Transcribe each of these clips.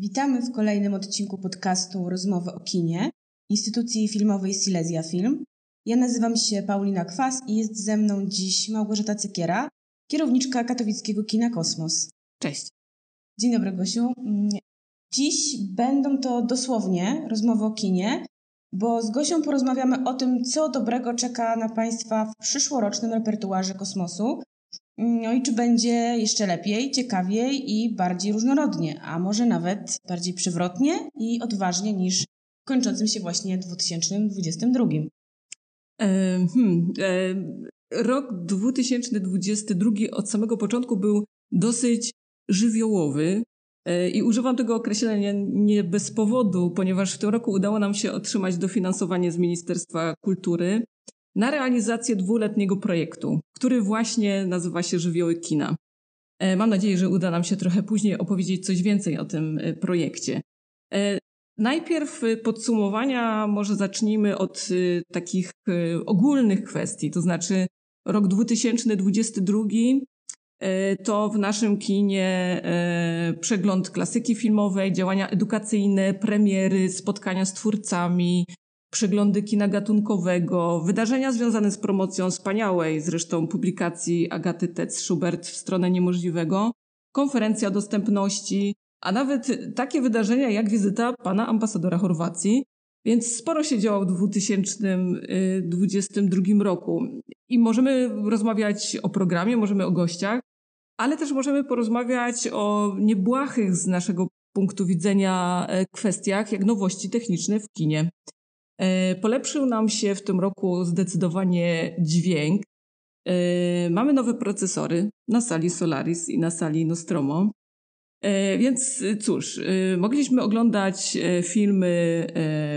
Witamy w kolejnym odcinku podcastu Rozmowy o kinie instytucji filmowej Silesia Film. Ja nazywam się Paulina Kwas i jest ze mną dziś Małgorzata Cykiera, kierowniczka katowickiego kina Kosmos. Cześć. Dzień dobry, Gosiu. Dziś będą to dosłownie rozmowy o kinie, bo z Gosią porozmawiamy o tym, co dobrego czeka na Państwa w przyszłorocznym repertuarze kosmosu. No i czy będzie jeszcze lepiej, ciekawiej i bardziej różnorodnie, a może nawet bardziej przywrotnie i odważnie niż kończącym się właśnie 2022. E, hmm, e, rok 2022 od samego początku był dosyć żywiołowy. E, I używam tego określenia nie bez powodu, ponieważ w tym roku udało nam się otrzymać dofinansowanie z Ministerstwa Kultury na realizację dwuletniego projektu, który właśnie nazywa się Żywioły Kina. E, mam nadzieję, że uda nam się trochę później opowiedzieć coś więcej o tym e, projekcie. Najpierw podsumowania może zacznijmy od takich ogólnych kwestii, to znaczy rok 2022 E, to w naszym kinie e, przegląd klasyki filmowej, działania edukacyjne, premiery, spotkania z twórcami, przeglądy kina gatunkowego, wydarzenia związane z promocją wspaniałej zresztą publikacji Agaty Tec-Schubert w stronę niemożliwego, konferencja dostępności, a nawet takie wydarzenia jak wizyta pana ambasadora Chorwacji, więc sporo się działo w 2022 roku. I możemy rozmawiać o programie, możemy o gościach, ale też możemy porozmawiać o niebłahych z naszego punktu widzenia e, kwestiach, jak nowości techniczne w kinie. E, polepszył nam się w tym roku zdecydowanie dźwięk. E, mamy nowe procesory na sali Solaris i na sali Nostromo. Więc cóż, mogliśmy oglądać filmy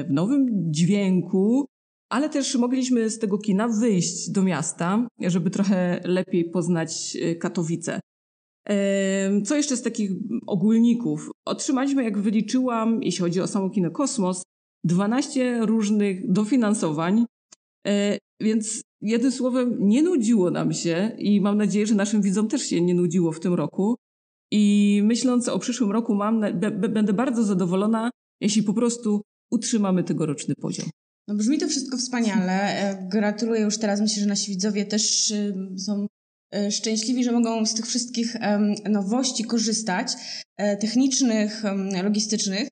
w nowym dźwięku, ale też mogliśmy z tego kina wyjść do miasta, żeby trochę lepiej poznać Katowice. Co jeszcze z takich ogólników? Otrzymaliśmy, jak wyliczyłam, jeśli chodzi o samo kino Kosmos, 12 różnych dofinansowań, e, więc jednym słowem nie nudziło nam się i mam nadzieję, że naszym widzom też się nie nudziło w tym roku. I myśląc o przyszłym roku, mam, będę bardzo zadowolona, jeśli po prostu utrzymamy tegoroczny poziom. No brzmi to wszystko wspaniale. E, gratuluję już teraz. Myślę, że nasi widzowie też są E, szczęśliwi, że mogą z tych wszystkich nowości korzystać, e, technicznych, logistycznych.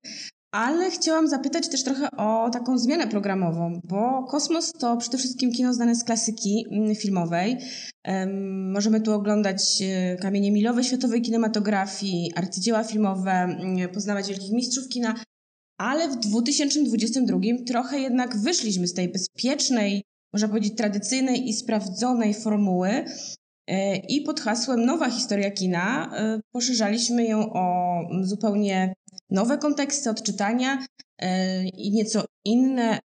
Ale chciałam zapytać też trochę o taką zmianę programową, bo Kosmos to przede wszystkim kino znane z klasyki mm, filmowej. Możemy tu oglądać e, kamienie milowe światowej kinematografii, arcydzieła filmowe, mm, poznawać wielkich mistrzów kina, ale w 2022 trochę jednak wyszliśmy z tej bezpiecznej, można powiedzieć tradycyjnej i sprawdzonej formuły E, I pod hasłem Nowa historia kina e, poszerzaliśmy ją o zupełnie nowe konteksty odczytania e, i nieco inne,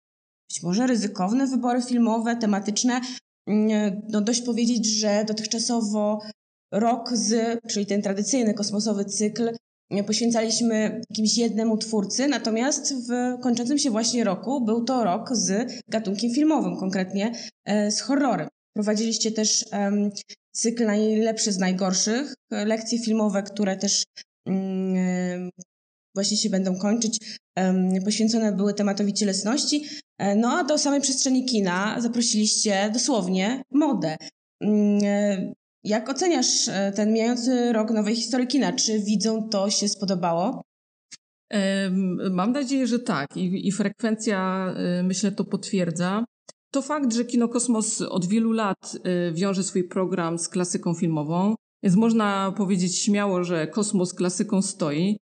być może ryzykowne wybory filmowe, tematyczne. Mm, no dość powiedzieć, że dotychczasowo rok z, czyli ten tradycyjny kosmosowy cykl, poświęcaliśmy jakimś jednemu twórcy, natomiast w kończącym się właśnie roku był to rok z gatunkiem filmowym, konkretnie z horrorem. Prowadziliście też um, cykl najlepszy z najgorszych, lekcje filmowe, które też um, właśnie się będą kończyć, poświęcone były tematowi cielesności. E, no a do samej przestrzeni kina zaprosiliście dosłownie modę. Um, jak oceniasz e, ten mijający rok nowej historii kina? Czy widzą to się spodobało? Mam nadzieję, że tak i, i frekwencja e, myślę to potwierdza. To fakt, że Kinokosmos od wielu lat wiąże swój program z klasyką filmową, więc można powiedzieć śmiało, że kosmos klasyką stoi.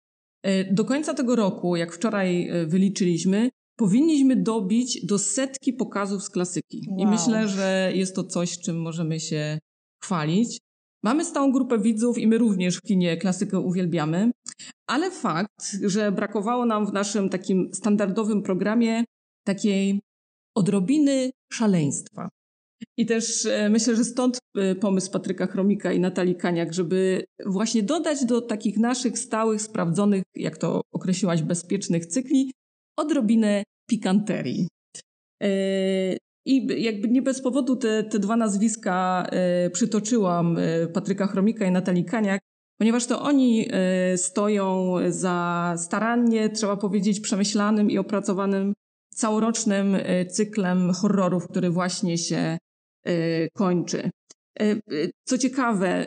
Y, do końca tego roku, jak wczoraj y, wyliczyliśmy, powinniśmy dobić do setki pokazów z klasyki. Wow. I myślę, że jest to coś, czym możemy się chwalić. Mamy stałą grupę widzów i my również w kinie klasykę uwielbiamy, ale fakt, że brakowało nam w naszym takim standardowym programie takiej odrobiny szaleństwa. I też e, myślę, że stąd e, pomysł Patryka Chromika i Natalii Kaniak, żeby właśnie dodać do takich naszych stałych, sprawdzonych, jak to określiłaś, bezpiecznych cykli, odrobinę pikanterii. E, I jakby nie bez powodu te, te dwa nazwiska przytoczyłam, Patryka Chromika i Natalii Kaniak, ponieważ to oni stoją za starannie, trzeba powiedzieć, przemyślanym i opracowanym całorocznym cyklem horrorów, który właśnie się kończy. Co ciekawe,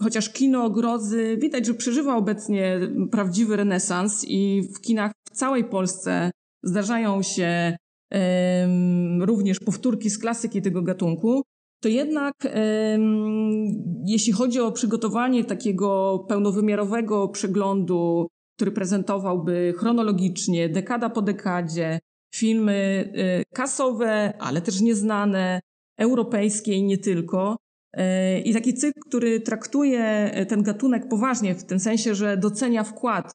chociaż kino grozy widać, że przeżywa obecnie prawdziwy renesans i w kinach w całej Polsce zdarzają się również powtórki z klasyki tego gatunku, to jednak jeśli chodzi o przygotowanie takiego pełnowymiarowego przeglądu, który prezentowałby chronologicznie, dekada po dekadzie, filmy kasowe, ale też nieznane, europejskie i nie tylko. Y, I taki cykl, który traktuje ten gatunek poważnie, w tym sensie, że docenia wkład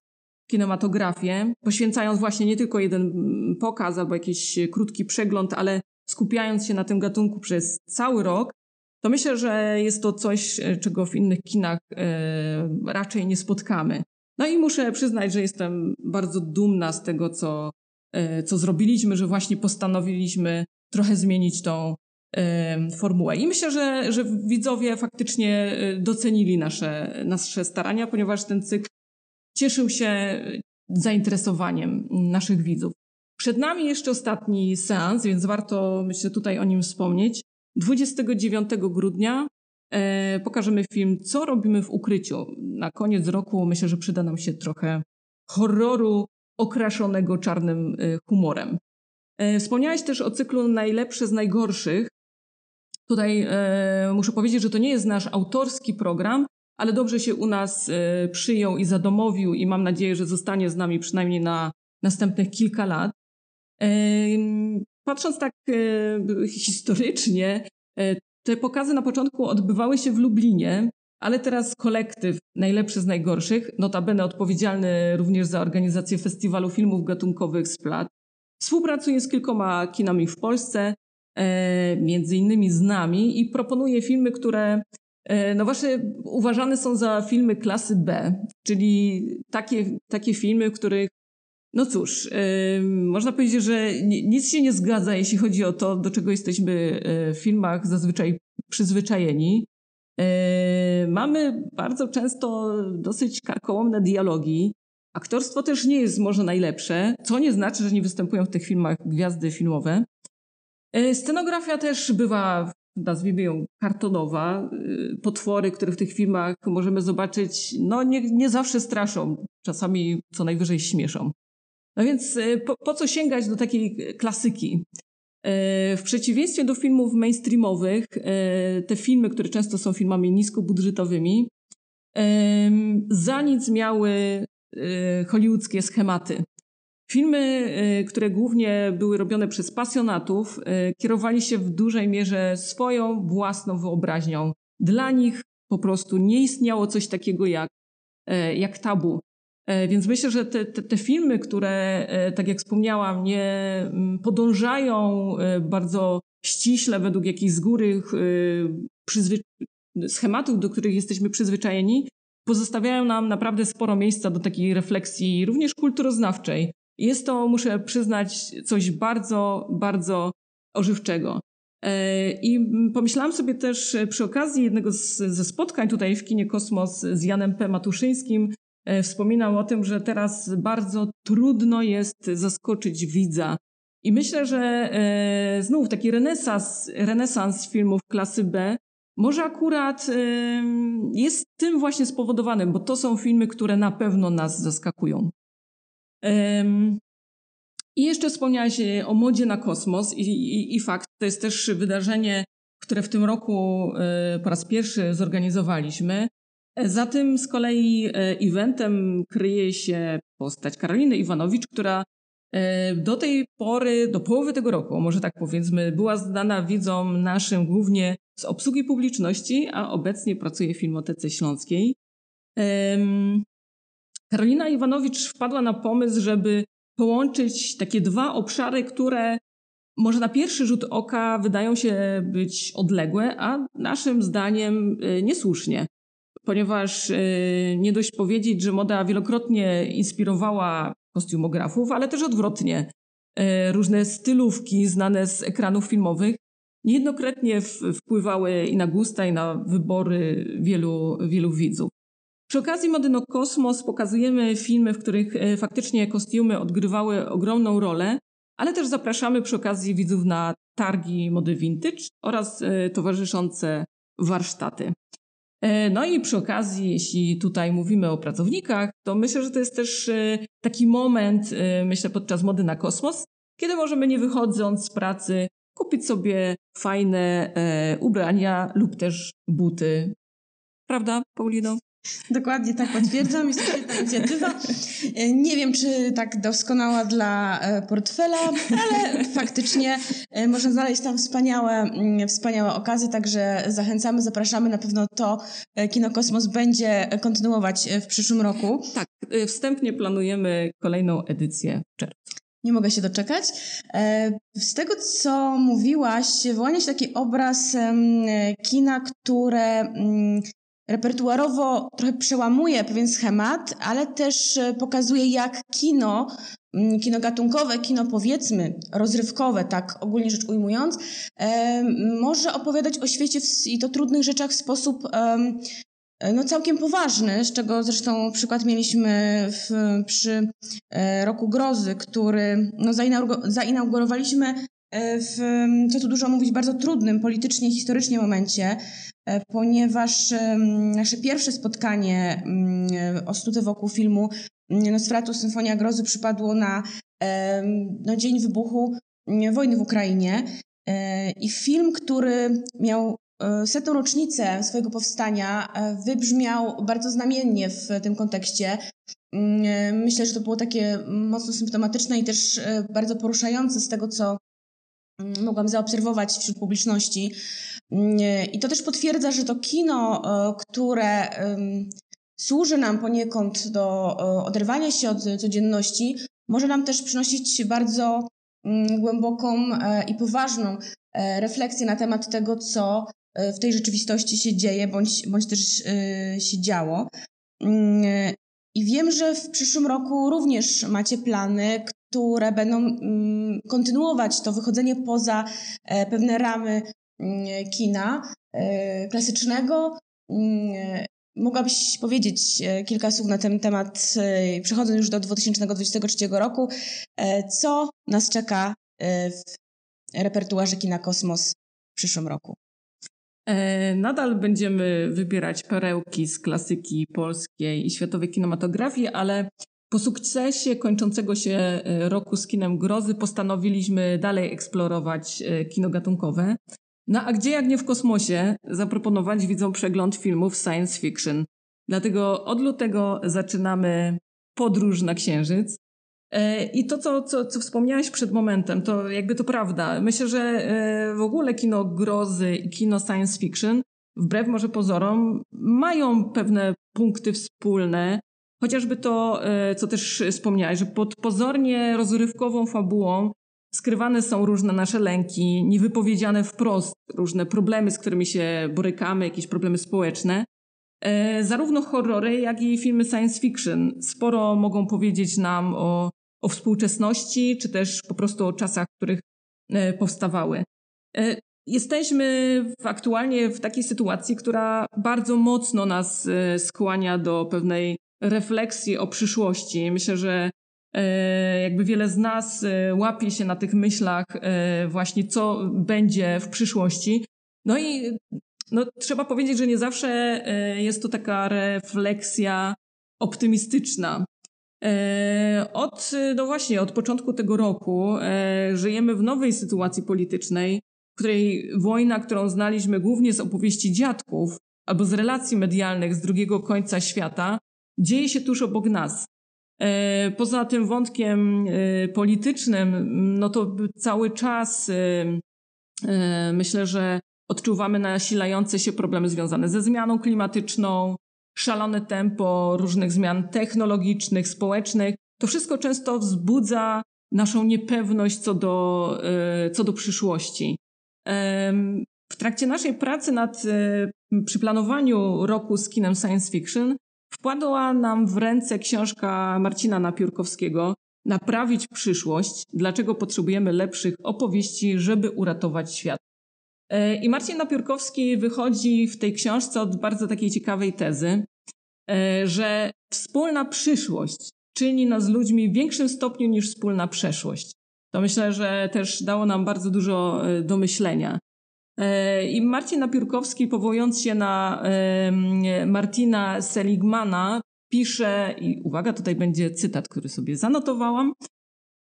kinematografię, poświęcając właśnie nie tylko jeden mm, pokaz albo jakiś krótki przegląd, ale skupiając się na tym gatunku przez cały rok, to myślę, że jest to coś, e, czego w innych kinach e, raczej nie spotkamy. No i muszę przyznać, że jestem bardzo dumna z tego, co, e, co zrobiliśmy, że właśnie postanowiliśmy trochę zmienić tą formułę. I myślę, że, że widzowie faktycznie docenili nasze, nasze starania, ponieważ ten cykl cieszył się zainteresowaniem naszych widzów. Przed nami jeszcze ostatni seans, więc warto, myślę, tutaj o nim wspomnieć. 29 grudnia e, pokażemy film Co robimy w ukryciu. Na koniec roku myślę, że przyda nam się trochę horroru okraszonego czarnym e, humorem. E, wspomniałeś też o cyklu Najlepsze z najgorszych. Tutaj e, muszę powiedzieć, że to nie jest nasz autorski program, ale dobrze się u nas e, przyjął i zadomowił i mam nadzieję, że zostanie z nami przynajmniej na następnych kilka lat. Patrząc tak e, historycznie, e, te pokazy na początku odbywały się w Lublinie, ale teraz kolektyw Najlepszy z Najgorszych, notabene odpowiedzialny również za organizację festiwalu filmów gatunkowych Splat, współpracuje z kilkoma kinami w Polsce, między innymi z nami i proponuje filmy, które E, no właśnie uważane są za filmy klasy B, czyli takie, takie filmy, w których, no cóż, yy, można powiedzieć, że nic się nie zgadza, jeśli chodzi o to, do czego jesteśmy e, w filmach zazwyczaj przyzwyczajeni. Mamy bardzo często dosyć karkołomne dialogi. Aktorstwo też nie jest może najlepsze, co nie znaczy, że nie występują w tych filmach gwiazdy filmowe. Scenografia też bywa nazwijmy ją kartonowa, y, potwory, które w tych filmach możemy zobaczyć, no nie, nie zawsze straszą, czasami co najwyżej śmieszą. No więc y, po, po co sięgać do takiej klasyki? W przeciwieństwie do filmów mainstreamowych, te filmy, które często są filmami niskobudżetowymi, za nic miały hollywoodzkie schematy. Filmy, y, które głównie były robione przez pasjonatów, y, kierowali się w dużej mierze swoją własną wyobraźnią. Dla nich po prostu nie istniało coś takiego jak, e, jak tabu. E, więc myślę, że te, te, te filmy, które, e, tak jak wspomniałam, nie mm, podążają bardzo ściśle według jakichś z góry schematów, do których jesteśmy przyzwyczajeni, pozostawiają nam naprawdę sporo miejsca do takiej refleksji, również kulturoznawczej. Jest to, muszę przyznać, coś bardzo, bardzo ożywczego. E, I pomyślałam sobie też przy okazji jednego z, ze spotkań tutaj w kinie Kosmos z Janem P. Matuszyńskim, e, wspominał o tym, że teraz bardzo trudno jest zaskoczyć widza. I myślę, że e, znów taki renesans, renesans filmów klasy B może akurat jest tym właśnie spowodowanym, bo to są filmy, które na pewno nas zaskakują. I jeszcze wspomniałaś e, o modzie na kosmos i, i, i fakt, to jest też wydarzenie, które w tym roku e, po raz pierwszy zorganizowaliśmy. E, za tym z kolei eventem kryje się postać Karoliny Iwanowicz, która do tej pory, do połowy tego roku, może tak powiedzmy, była znana widzom naszym głównie z obsługi publiczności, a obecnie pracuje w Filmotece Śląskiej. Karolina Iwanowicz wpadła na pomysł, żeby połączyć takie dwa obszary, które może na pierwszy rzut oka wydają się być odległe, a naszym zdaniem y, niesłusznie. Ponieważ y, nie dość powiedzieć, że moda wielokrotnie inspirowała kostiumografów, ale też odwrotnie. Y, różne stylówki znane z ekranów filmowych niejednokrotnie wpływały i na gusta, i na wybory wielu, wielu widzów. Przy okazji Mody no Kosmos pokazujemy filmy, w których faktycznie kostiumy odgrywały ogromną rolę, ale też zapraszamy przy okazji widzów na targi mody vintage oraz towarzyszące warsztaty. E, no i przy okazji, jeśli tutaj mówimy o pracownikach, to myślę, że to jest też e, taki moment, e, myślę, podczas mody na kosmos, kiedy możemy nie wychodząc z pracy kupić sobie fajne ubrania lub też buty. Prawda, Paulino? Dokładnie tak potwierdzam, jest to świetna inicjatywa. E, nie wiem, czy tak doskonała dla e, portfela, ale faktycznie e, można znaleźć tam wspaniałe, mm, wspaniałe okazy, także zachęcamy, zapraszamy. Na pewno to Kino Kosmos będzie kontynuować w przyszłym roku. Tak, wstępnie planujemy kolejną edycję w czerwcu. Nie mogę się doczekać. Z tego, co mówiłaś, wyłania się taki obraz kina, które mm, repertuarowo trochę przełamuje pewien schemat, ale też e, pokazuje, jak kino, mm, kino gatunkowe, kino powiedzmy rozrywkowe, tak ogólnie rzecz ujmując, e, może opowiadać o świecie w, i to trudnych rzeczach w sposób e, no całkiem poważny, z czego zresztą przykład mieliśmy w, przy Roku Grozy, który no, zainaugurowaliśmy w, co tu dużo mówić, bardzo trudnym politycznie, historycznie momencie, E, ponieważ nasze pierwsze spotkanie o stutę wokół filmu Nosferatu Symfonia Grozy przypadło na no, dzień wybuchu wojny w Ukrainie e, i film, który miał e, setną rocznicę swojego powstania wybrzmiał bardzo znamiennie w tym kontekście. Myślę, że to było takie mocno symptomatyczne i też bardzo poruszające z tego, co mogłam zaobserwować wśród publiczności. I to też potwierdza, że to kino, e, które służy nam poniekąd do e, oderwania się od codzienności, może nam też przynosić bardzo mm, głęboką e, i poważną refleksję na temat tego, co w tej rzeczywistości się dzieje, bądź, bądź też się działo. Mm, I wiem, że w przyszłym roku również macie plany, które będą mm, kontynuować to wychodzenie poza pewne ramy Mm, kina e, klasycznego. Mm, mogłabyś powiedzieć e, kilka słów na ten temat, e, przechodząc już do 2023 roku, co nas czeka w repertuarze kina Kosmos w przyszłym roku? Nadal będziemy wybierać perełki z klasyki polskiej i światowej kinematografii, ale po sukcesie kończącego się roku z kinem grozy postanowiliśmy dalej eksplorować kino gatunkowe. No a gdzie jak nie w kosmosie zaproponować widzom przegląd filmów science fiction. Dlatego od lutego zaczynamy podróż na Księżyc. E, I to, co, co, co wspomniałeś przed momentem, to jakby to prawda. Myślę, że e, w ogóle kino grozy i kino science fiction, wbrew może pozorom, mają pewne punkty wspólne. Chociażby to, e, co też wspomniałeś, że pod pozornie rozrywkową fabułą skrywane są różne nasze lęki, niewypowiedziane wprost, różne problemy, z którymi się borykamy, jakieś problemy społeczne. E, zarówno horrory, jak i filmy science fiction sporo mogą powiedzieć nam o, o współczesności, czy też po prostu o czasach, w których e, powstawały. Jesteśmy w, aktualnie w takiej sytuacji, która bardzo mocno nas skłania do pewnej refleksji o przyszłości. Myślę, że E, jakby wiele z nas e, łapie się na tych myślach e, właśnie, co będzie w przyszłości. No i no, trzeba powiedzieć, że nie zawsze jest to taka refleksja optymistyczna. Od, no właśnie, od początku tego roku żyjemy w nowej sytuacji politycznej, w której wojna, którą znaliśmy głównie z opowieści dziadków albo z relacji medialnych z drugiego końca świata, dzieje się tuż obok nas. E, poza tym wątkiem e, politycznym, no to cały czas e, myślę, że odczuwamy nasilające się problemy związane ze zmianą klimatyczną, szalone tempo różnych zmian technologicznych, społecznych. To wszystko często wzbudza naszą niepewność co do, co do przyszłości. W trakcie naszej pracy nad, przy planowaniu roku z kinem science fiction Wpadła nam w ręce książka Marcina Napiórkowskiego Naprawić przyszłość. Dlaczego potrzebujemy lepszych opowieści, żeby uratować świat. E, I Marcin Napiórkowski wychodzi w tej książce od bardzo takiej ciekawej tezy, że wspólna przyszłość czyni nas ludźmi w większym stopniu niż wspólna przeszłość. To myślę, że też dało nam bardzo dużo do myślenia. I Marcin Napiórkowski, powołując się na Martina Seligmana, pisze, i uwaga, tutaj będzie cytat, który sobie zanotowałam.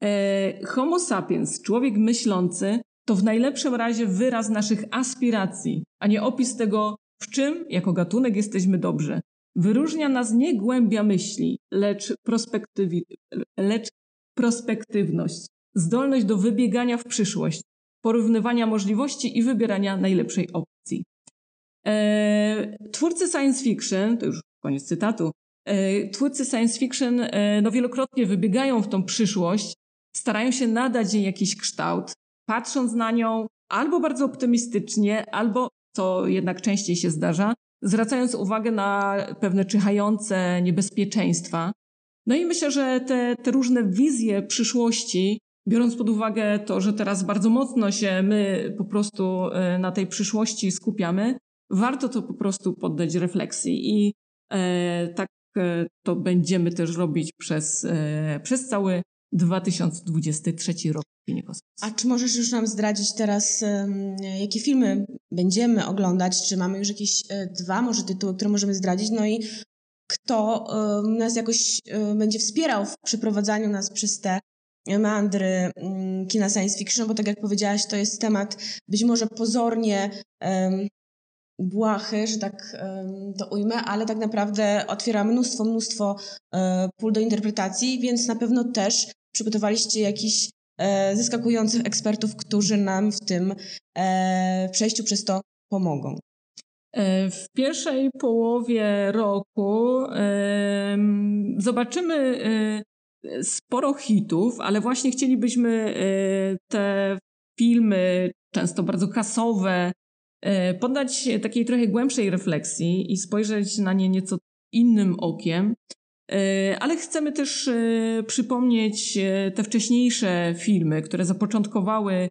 E, Homo sapiens, człowiek myślący, to w najlepszym razie wyraz naszych aspiracji, a nie opis tego, w czym jako gatunek jesteśmy dobrze. Wyróżnia nas nie głębia myśli, lecz, lecz prospektywność, zdolność do wybiegania w przyszłość, porównywania możliwości i wybierania najlepszej opcji. E, twórcy science fiction, to już koniec cytatu, e, twórcy science fiction e, no, wielokrotnie wybiegają w tą przyszłość, starają się nadać jej jakiś kształt, patrząc na nią albo bardzo optymistycznie, albo, co jednak częściej się zdarza, zwracając uwagę na pewne czyhające niebezpieczeństwa. No i myślę, że te, te różne wizje przyszłości biorąc pod uwagę to, że teraz bardzo mocno się my po prostu e, na tej przyszłości skupiamy, warto to po prostu poddać refleksji i e, tak e, to będziemy też robić przez, przez cały 2023 rok A czy możesz już nam zdradzić teraz, jakie filmy będziemy oglądać? Czy mamy już jakieś dwa może tytuły, które możemy zdradzić? No i kto nas jakoś będzie wspierał w przeprowadzaniu nas przez te meandry mm, kina science fiction, bo tak jak powiedziałaś, to jest temat być może pozornie um, błahy, że tak um, to ujmę, ale tak naprawdę otwiera mnóstwo, mnóstwo um, pól do interpretacji, więc na pewno też przygotowaliście jakiś e, zaskakujących ekspertów, którzy nam w tym e, przejściu przez to pomogą. W pierwszej połowie roku zobaczymy sporo hitów, ale właśnie chcielibyśmy e, te filmy, często bardzo kasowe, e, poddać takiej trochę głębszej refleksji i spojrzeć na nie nieco innym okiem. E, ale chcemy też przypomnieć te wcześniejsze filmy, które zapoczątkowały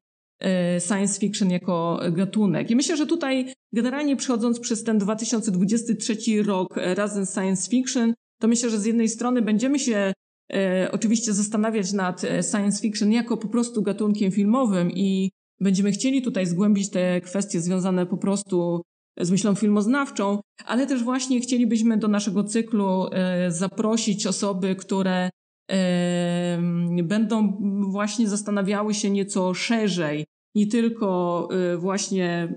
science fiction jako gatunek. I myślę, że tutaj generalnie przechodząc przez ten 2023 rok razem z science fiction, to myślę, że z jednej strony będziemy się oczywiście zastanawiać nad e, science fiction jako po prostu gatunkiem filmowym i będziemy chcieli tutaj zgłębić te kwestie związane po prostu z myślą filmoznawczą, ale też właśnie chcielibyśmy do naszego cyklu e, zaprosić osoby, które e, będą właśnie zastanawiały się nieco szerzej, nie tylko e, właśnie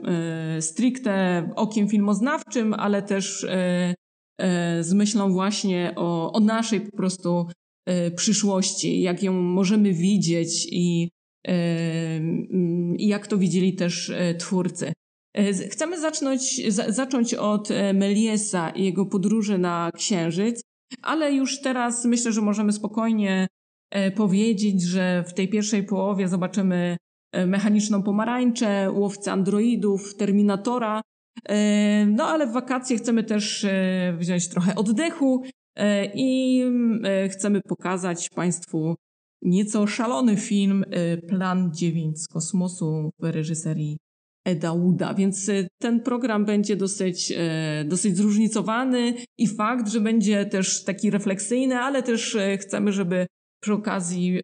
e, stricte okiem filmoznawczym, ale też z myślą właśnie o, o naszej po prostu E, przyszłości, jak ją możemy widzieć i, e, i jak to widzieli też e, twórcy. Chcemy zacząć, zacząć od Meliesa i jego podróży na Księżyc, ale już teraz myślę, że możemy spokojnie powiedzieć, że w tej pierwszej połowie zobaczymy mechaniczną pomarańczę, łowcę androidów, Terminatora. No ale w wakacje chcemy też wziąć trochę oddechu E, i e, chcemy pokazać Państwu nieco szalony film e, Plan 9 z kosmosu w reżyserii Eda Wooda, więc ten program będzie dosyć, dosyć zróżnicowany i fakt, że będzie też taki refleksyjny, ale też chcemy, żeby przy okazji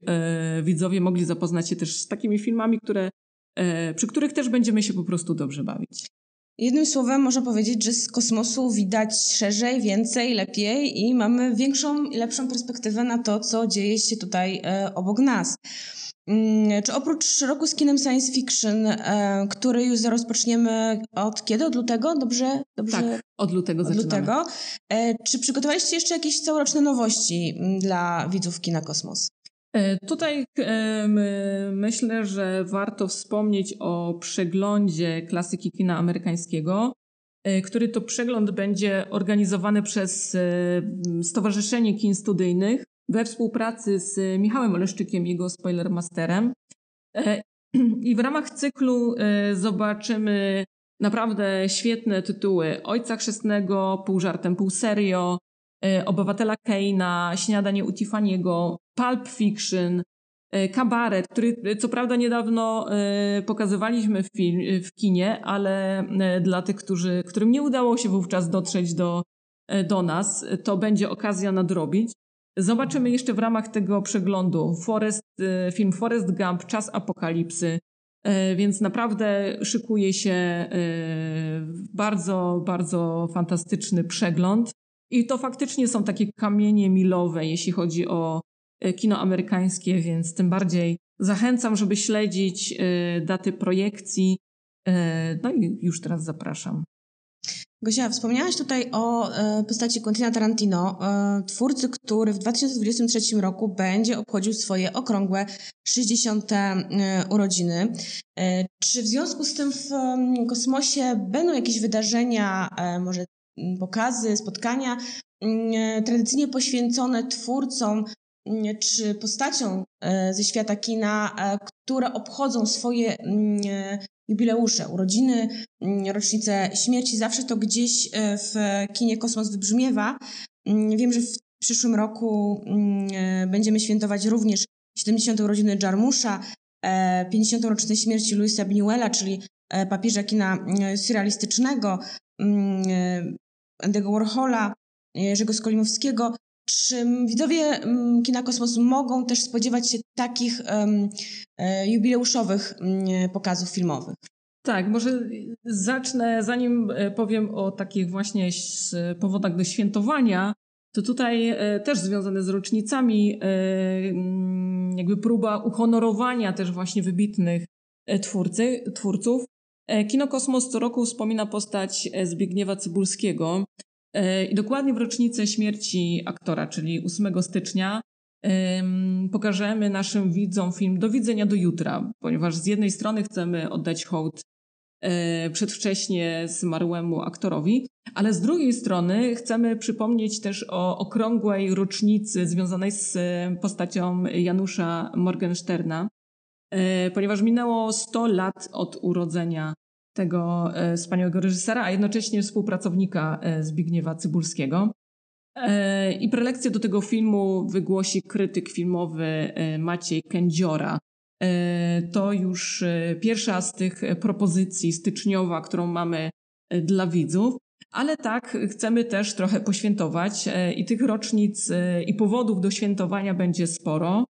widzowie mogli zapoznać się też z takimi filmami, które, przy których też będziemy się po prostu dobrze bawić. Jednym słowem można powiedzieć, że z kosmosu widać szerzej, więcej, lepiej i mamy większą i lepszą perspektywę na to, co dzieje się tutaj e, obok nas. Mm, czy oprócz roku z kinem science fiction, e, który już rozpoczniemy od kiedy? Od lutego? Dobrze? Dobrze? Tak, od lutego od zaczynamy. Lutego. E, czy przygotowaliście jeszcze jakieś całoroczne nowości mm, dla widzów kina Kosmos? E, tutaj e, myślę, że warto wspomnieć o przeglądzie klasyki kina amerykańskiego, e, który to przegląd będzie organizowany przez Stowarzyszenie Kin Studyjnych we współpracy z Michałem Oleszczykiem, jego spoilermasterem. I w ramach cyklu zobaczymy naprawdę świetne tytuły Ojca Chrzestnego, pół żartem, pół serio, Obywatela Keina, Śniadanie u Tiffany'ego, Pulp Fiction, e, Kabaret, który e, co prawda niedawno pokazywaliśmy w, film, w kinie, ale dla tych, którzy, którym nie udało się wówczas dotrzeć do do nas, to będzie okazja nadrobić. Zobaczymy jeszcze w ramach tego przeglądu Forest, film Forest Gump, Czas Apokalipsy, więc naprawdę szykuje się bardzo, bardzo fantastyczny przegląd. I to faktycznie są takie kamienie milowe, jeśli chodzi o kino amerykańskie, więc tym bardziej zachęcam, żeby śledzić daty projekcji. No i już teraz zapraszam. Gosia, wspomniałaś tutaj o e, postaci Quentina Tarantino, e, twórcy, który w 2023 roku będzie obchodził swoje okrągłe 60. E, urodziny. Czy w związku z tym w kosmosie będą jakieś wydarzenia, może pokazy, spotkania tradycyjnie poświęcone twórcom czy postaciom ze świata kina, które obchodzą swoje jubileusze, urodziny, mm, rocznice śmierci, zawsze to gdzieś e, w kinie Kosmos wybrzmiewa. Mm, wiem, że w przyszłym roku mm, e, będziemy świętować również 70. urodziny Jarmusza, 50. E, rocznicę śmierci Louisa Buñuela, czyli papieża kina surrealistycznego, Andy'ego Warhola, Jerzego Skolimowskiego. Czy widzowie Kina Kosmos mogą też spodziewać się takich um, jubileuszowych um, pokazów filmowych? Tak, może zacznę, zanim e, powiem o takich właśnie powodach do świętowania, to tutaj e, też związane z rocznicami, jakby próba uhonorowania też właśnie wybitnych twórcy, twórców. Kino Kosmos co roku wspomina postać Zbigniewa Cybulskiego, E, I dokładnie w rocznicę śmierci aktora, czyli 8 stycznia, pokażemy naszym widzom film Do widzenia do jutra, ponieważ z jednej strony chcemy oddać hołd e, przedwcześnie zmarłemu aktorowi, ale z drugiej strony chcemy przypomnieć też o okrągłej rocznicy związanej z postacią Janusza Morgensterna, e, ponieważ minęło 100 lat od urodzenia tego e, wspaniałego reżysera, a jednocześnie współpracownika e, Zbigniewa Cybulskiego. E, I prelekcję do tego filmu wygłosi krytyk filmowy Maciej Kędziora. To już pierwsza z tych propozycji styczniowa, którą mamy dla widzów. Ale tak, chcemy też trochę poświętować i tych rocznic i powodów do świętowania będzie sporo.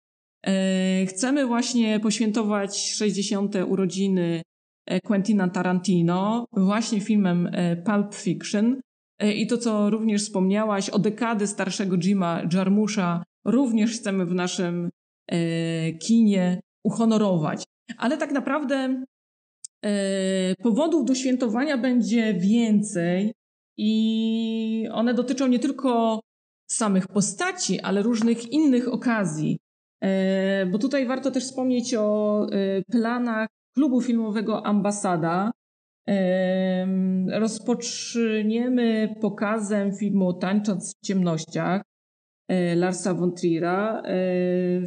Chcemy właśnie poświętować 60. urodziny E, Quentina Tarantino, właśnie filmem e, Pulp Fiction. E, I to, co również wspomniałaś, o dekady starszego Jima Jarmusza również chcemy w naszym kinie uhonorować. Ale tak naprawdę powodów do świętowania będzie więcej i one dotyczą nie tylko samych postaci, ale różnych innych okazji. Bo tutaj warto też wspomnieć o planach klubu filmowego Ambasada. Rozpoczniemy pokazem filmu Tańcząc w ciemnościach e, Larsa von Trier'a. E,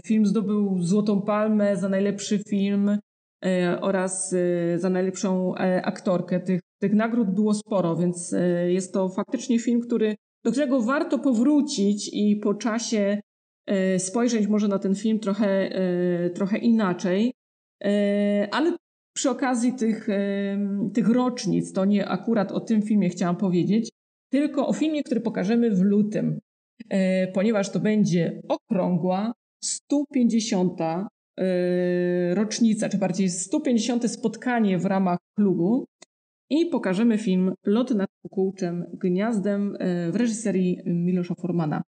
film zdobył Złotą Palmę za najlepszy film e, oraz za najlepszą aktorkę. Tych, tych nagród było sporo, więc jest to faktycznie film, który, do którego warto powrócić i po czasie spojrzeć może na ten film trochę, trochę inaczej. E, ale przy okazji tych, e, tych rocznic, to nie akurat o tym filmie chciałam powiedzieć, tylko o filmie, który pokażemy w lutym, e, ponieważ to będzie okrągła 150. rocznica, czy bardziej 150. spotkanie w ramach klubu i pokażemy film Lot nad kukułczym gniazdem w reżyserii Milosza Formana.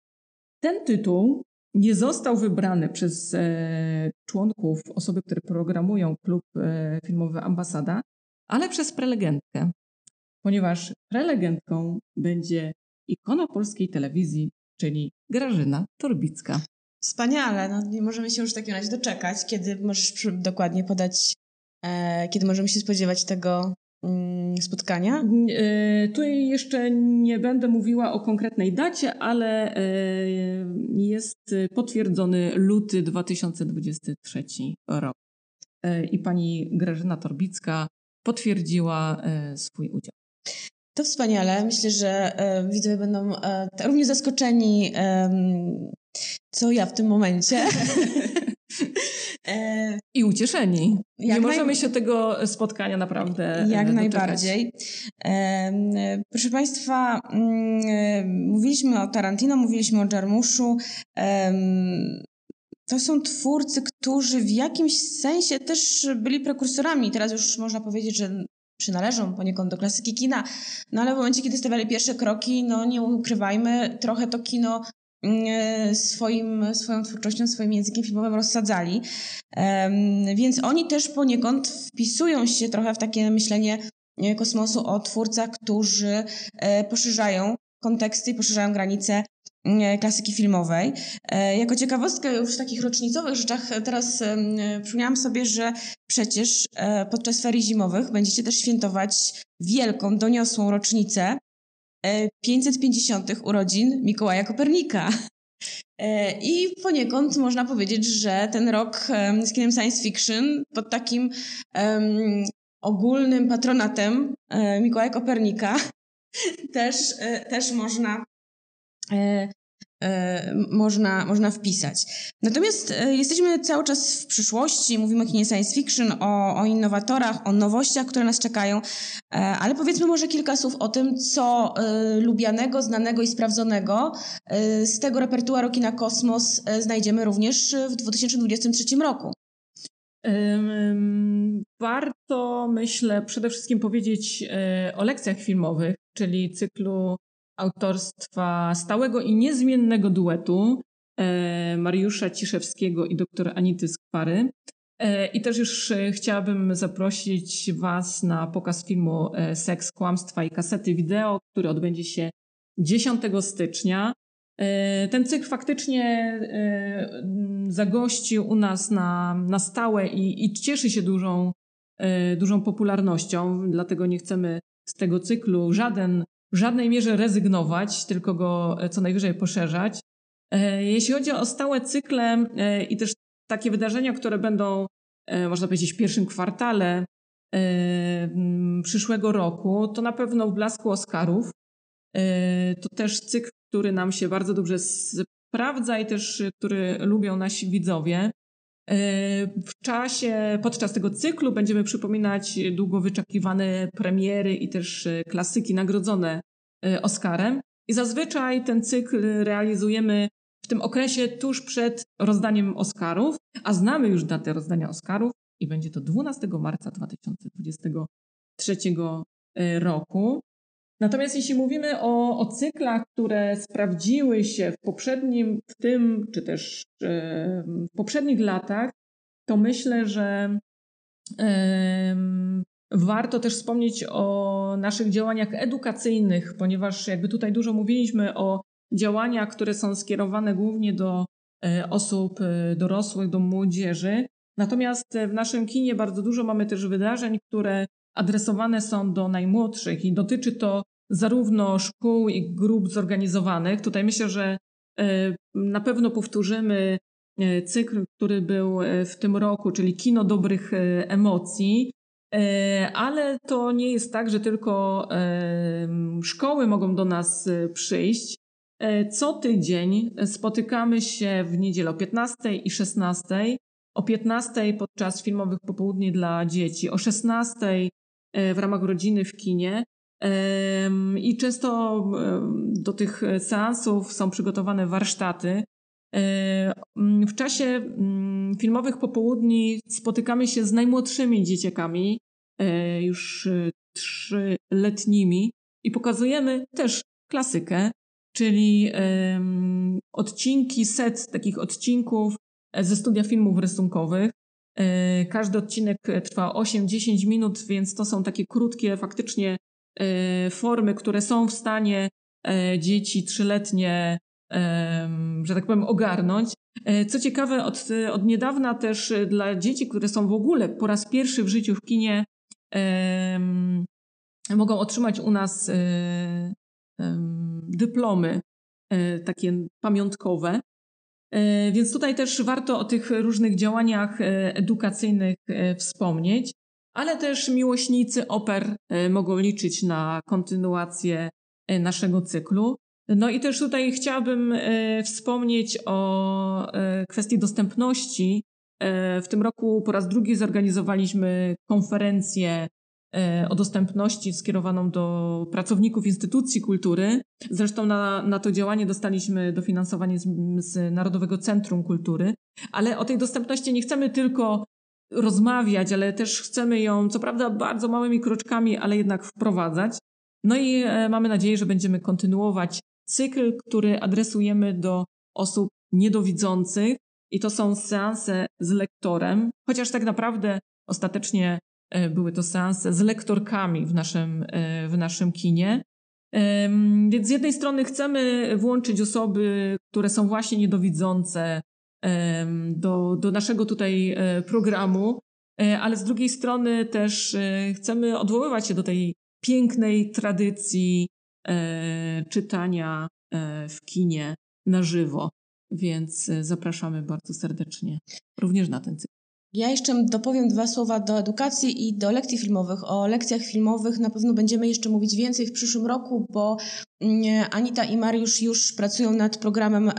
Ten tytuł nie został wybrany przez e, członków, osoby, które programują klub e, filmowy Ambasada, ale przez prelegentkę, ponieważ prelegentką będzie ikona polskiej telewizji, czyli Grażyna Torbicka. Wspaniale, no nie możemy się już w takim razie doczekać, kiedy możesz dokładnie podać, e, kiedy możemy się spodziewać tego spotkania? E, tu jeszcze nie będę mówiła o konkretnej dacie, ale e, jest potwierdzony luty 2023 rok. E, I pani Grażyna Torbicka potwierdziła swój udział. To wspaniale. Myślę, że widzowie będą równie zaskoczeni, co ja w tym momencie. I ucieszeni. Jak nie możemy się tego spotkania naprawdę Jak najbardziej. Proszę Państwa, mm, mówiliśmy o Tarantino, mówiliśmy o Jarmuszu. To są twórcy, którzy w jakimś sensie też byli prekursorami. Teraz już można powiedzieć, że przynależą poniekąd do klasyki kina, no ale w momencie, kiedy stawiali pierwsze kroki, no nie ukrywajmy, trochę to kino swoim, swoją twórczością, swoim językiem filmowym rozsadzali. Więc oni też poniekąd wpisują się trochę w takie myślenie e, kosmosu o twórcach, którzy e, poszerzają konteksty i poszerzają granice E, klasyki filmowej. Jako ciekawostkę już w takich rocznicowych rzeczach teraz przypomniałam sobie, że przecież podczas ferii zimowych będziecie też świętować wielką, doniosłą rocznicę 550. urodzin Mikołaja Kopernika. I poniekąd można powiedzieć, że ten rok z kinem science fiction pod takim um, ogólnym patronatem Mikołaja Kopernika też, też można E, e, można, można wpisać. Natomiast e, jesteśmy cały czas w przyszłości, mówimy o kinie science fiction, o, o innowatorach, o nowościach, które nas czekają, ale powiedzmy może kilka słów o tym, co lubianego, znanego i sprawdzonego z tego repertuaru kina Kosmos znajdziemy również w 2023 roku. Warto, myślę, przede wszystkim powiedzieć o lekcjach filmowych, czyli cyklu autorstwa stałego i niezmiennego duetu e, Mariusza Ciszewskiego i dr Anity Skwary. E, I też już e, chciałabym zaprosić Was na pokaz filmu Seks, Kłamstwa i Kasety Wideo, który odbędzie się 10 stycznia. Ten cykl faktycznie zagościł u nas na, na stałe i, i cieszy się dużą, dużą popularnością, dlatego nie chcemy z tego cyklu żaden w żadnej mierze rezygnować, tylko go e, co najwyżej poszerzać. E, jeśli chodzi o stałe cykle e, i też takie wydarzenia, które będą, można powiedzieć, w pierwszym kwartale przyszłego roku, to na pewno w blasku Oscarów. To też cykl, który nam się bardzo dobrze sprawdza i też który lubią nasi widzowie. W czasie, podczas tego cyklu będziemy przypominać długo wyczekiwane premiery i też e, klasyki nagrodzone e, Oscarem. I zazwyczaj ten cykl realizujemy w tym okresie tuż przed rozdaniem Oscarów, a znamy już datę rozdania Oscarów i będzie to 12 marca 2023 e, roku. Natomiast jeśli mówimy o, o cyklach, które sprawdziły się w poprzednim, w tym, czy też e, w poprzednich latach, to myślę, że e, warto też wspomnieć o naszych działaniach edukacyjnych, ponieważ jakby tutaj dużo mówiliśmy o działaniach, które są skierowane głównie do e, osób e, dorosłych, do młodzieży. Natomiast w naszym kinie bardzo dużo mamy też wydarzeń, które adresowane są do najmłodszych i dotyczy to zarówno szkół i grup zorganizowanych. Tutaj myślę, że e, na pewno powtórzymy e, cykl, który był e, w tym roku, czyli Kino Dobrych Emocji. Ale to nie jest tak, że tylko szkoły mogą do nas przyjść. Co tydzień spotykamy się w niedzielę o 15 i 16. O 15 podczas filmowych popołudni dla dzieci, o 16 w ramach rodziny w kinie. I często do tych seansów są przygotowane warsztaty. W czasie mm, filmowych popołudni spotykamy się z najmłodszymi dzieciakami, e, już e, trzyletnimi, i pokazujemy też klasykę, czyli odcinki, set takich odcinków ze studia filmów rysunkowych. E, każdy odcinek trwa 8-10 minut, więc to są takie krótkie, faktycznie e, formy, które są w stanie e, dzieci trzyletnie, że tak powiem, ogarnąć. Co ciekawe, od, od niedawna też dla dzieci, które są w ogóle po raz pierwszy w życiu w kinie, mogą otrzymać u nas dyplomy takie pamiątkowe. E, więc tutaj też warto o tych różnych działaniach e, edukacyjnych e, wspomnieć, ale też miłośnicy oper mogą liczyć na kontynuację naszego cyklu. No i też tutaj chciałabym wspomnieć o kwestii dostępności w tym roku po raz drugi zorganizowaliśmy konferencję o dostępności skierowaną do pracowników instytucji kultury. Zresztą na, na to działanie dostaliśmy dofinansowanie z, z Narodowego Centrum Kultury, ale o tej dostępności nie chcemy tylko rozmawiać, ale też chcemy ją, co prawda, bardzo małymi kroczkami, ale jednak wprowadzać. No i e, mamy nadzieję, że będziemy kontynuować cykl, który adresujemy do osób niedowidzących i to są seanse z lektorem, chociaż tak naprawdę ostatecznie e, były to seanse z lektorkami w naszym, e, w naszym kinie. Więc z jednej strony chcemy włączyć osoby, które są właśnie niedowidzące do, do naszego tutaj programu, ale z drugiej strony też chcemy odwoływać się do tej pięknej tradycji e, czytania e, w kinie na żywo. Więc e, zapraszamy bardzo serdecznie również na ten cykl. Ja jeszcze dopowiem dwa słowa do edukacji i do lekcji filmowych. O lekcjach filmowych na pewno będziemy jeszcze mówić więcej w przyszłym roku, bo mm, Anita i Mariusz już pracują nad programem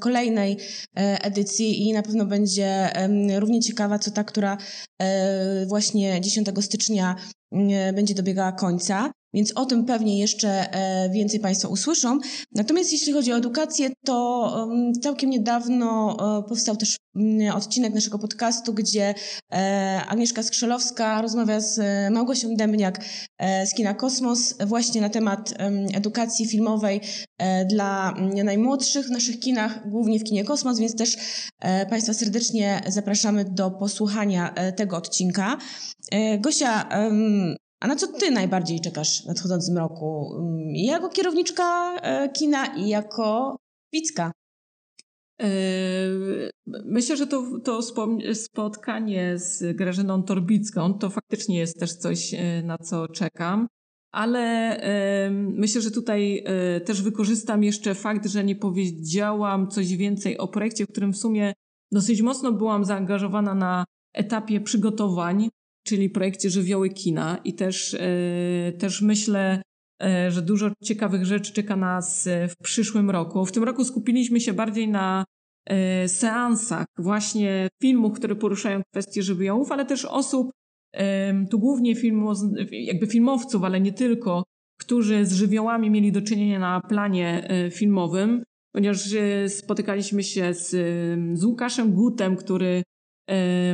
kolejnej e, edycji i na pewno będzie równie ciekawa, co ta, która e, właśnie 10 stycznia mm, będzie dobiegała końca więc o tym pewnie jeszcze e, więcej Państwo usłyszą. Natomiast jeśli chodzi o edukację, to całkiem niedawno e, powstał też mm, odcinek naszego podcastu, gdzie e, Agnieszka Skrzelowska rozmawia z Małgosią Dębniak z Kina Kosmos właśnie na temat edukacji filmowej dla mm, najmłodszych w naszych kinach, głównie w Kinie Kosmos, więc też Państwa serdecznie zapraszamy do posłuchania tego odcinka. Gosia, a na co ty najbardziej czekasz w nadchodzącym roku? Mm, jako kierowniczka e, kina i jako widzka? E, myślę, że to, to spotkanie z Grażyną Torbicką to faktycznie jest też coś, e, na co czekam. Ale myślę, że tutaj też wykorzystam jeszcze fakt, że nie powiedziałam coś więcej o projekcie, w którym w sumie dosyć mocno byłam zaangażowana na etapie przygotowań czyli projekcie Żywioły Kina i też, e, też myślę, e, że dużo ciekawych rzeczy czeka nas e, w przyszłym roku. W tym roku skupiliśmy się bardziej na seansach właśnie filmów, które poruszają kwestie żywiołów, ale też osób, tu głównie filmu, jakby filmowców, ale nie tylko, którzy z żywiołami mieli do czynienia na planie filmowym, ponieważ spotykaliśmy się z, z Łukaszem Gutem, który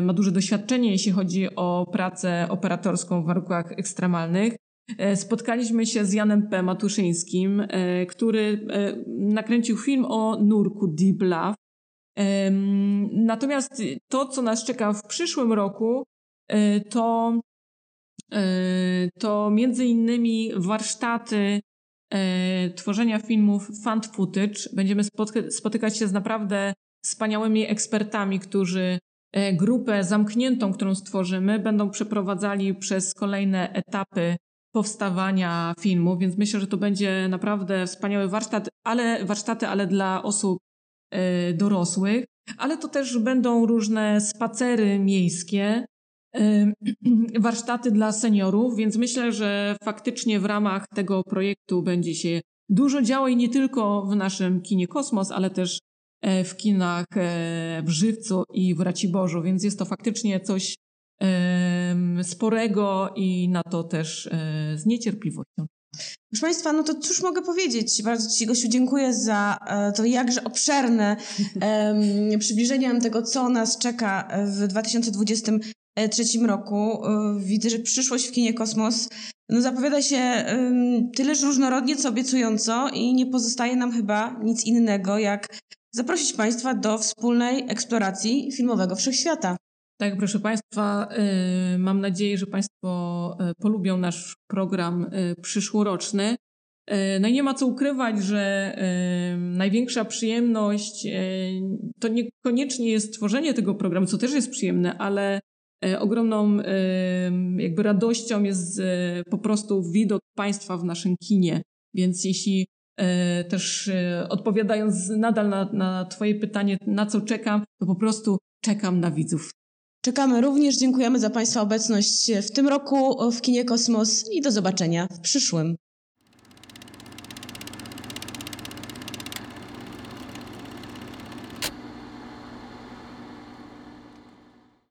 ma duże doświadczenie, jeśli chodzi o pracę operatorską w warunkach ekstremalnych. E, spotkaliśmy się z Janem P. Matuszyńskim, e, który nakręcił film o nurku Deep Love. Natomiast to, co nas czeka w przyszłym roku, to, to między innymi warsztaty tworzenia filmów fan footage. Będziemy spotykać się z naprawdę wspaniałymi ekspertami, którzy E, grupę zamkniętą, którą stworzymy, będą przeprowadzali przez kolejne etapy powstawania filmu, więc myślę, że to będzie naprawdę wspaniały warsztat, ale warsztaty, ale dla osób e, dorosłych, ale to też będą różne spacery miejskie, e, warsztaty dla seniorów, więc myślę, że faktycznie w ramach tego projektu będzie się dużo działo i nie tylko w naszym kinie Kosmos, ale też E, w kinach e, w Żywcu i w Raciborzu, więc jest to faktycznie coś sporego i na to też e, z niecierpliwością. Proszę Państwa, no to cóż mogę powiedzieć? Bardzo Ci, Gosiu, dziękuję za to jakże obszerne um, przybliżenie nam tego, co nas czeka w 2023 roku. Widzę, że przyszłość w kinie Kosmos no, zapowiada się um, tyleż różnorodnie, co obiecująco i nie pozostaje nam chyba nic innego, jak zaprosić Państwa do wspólnej eksploracji filmowego wszechświata. Tak, proszę Państwa, y, mam nadzieję, że Państwo y, polubią nasz program y, przyszłoroczny. No i nie ma co ukrywać, że największa przyjemność to niekoniecznie jest tworzenie tego programu, co też jest przyjemne, ale ogromną jakby radością jest po prostu widok Państwa w naszym kinie. Więc jeśli też e, odpowiadając nadal na, na Twoje pytanie, na co czekam, to po prostu czekam na widzów. Czekamy również, dziękujemy za Państwa obecność w tym roku w Kinie Kosmos i do zobaczenia w przyszłym.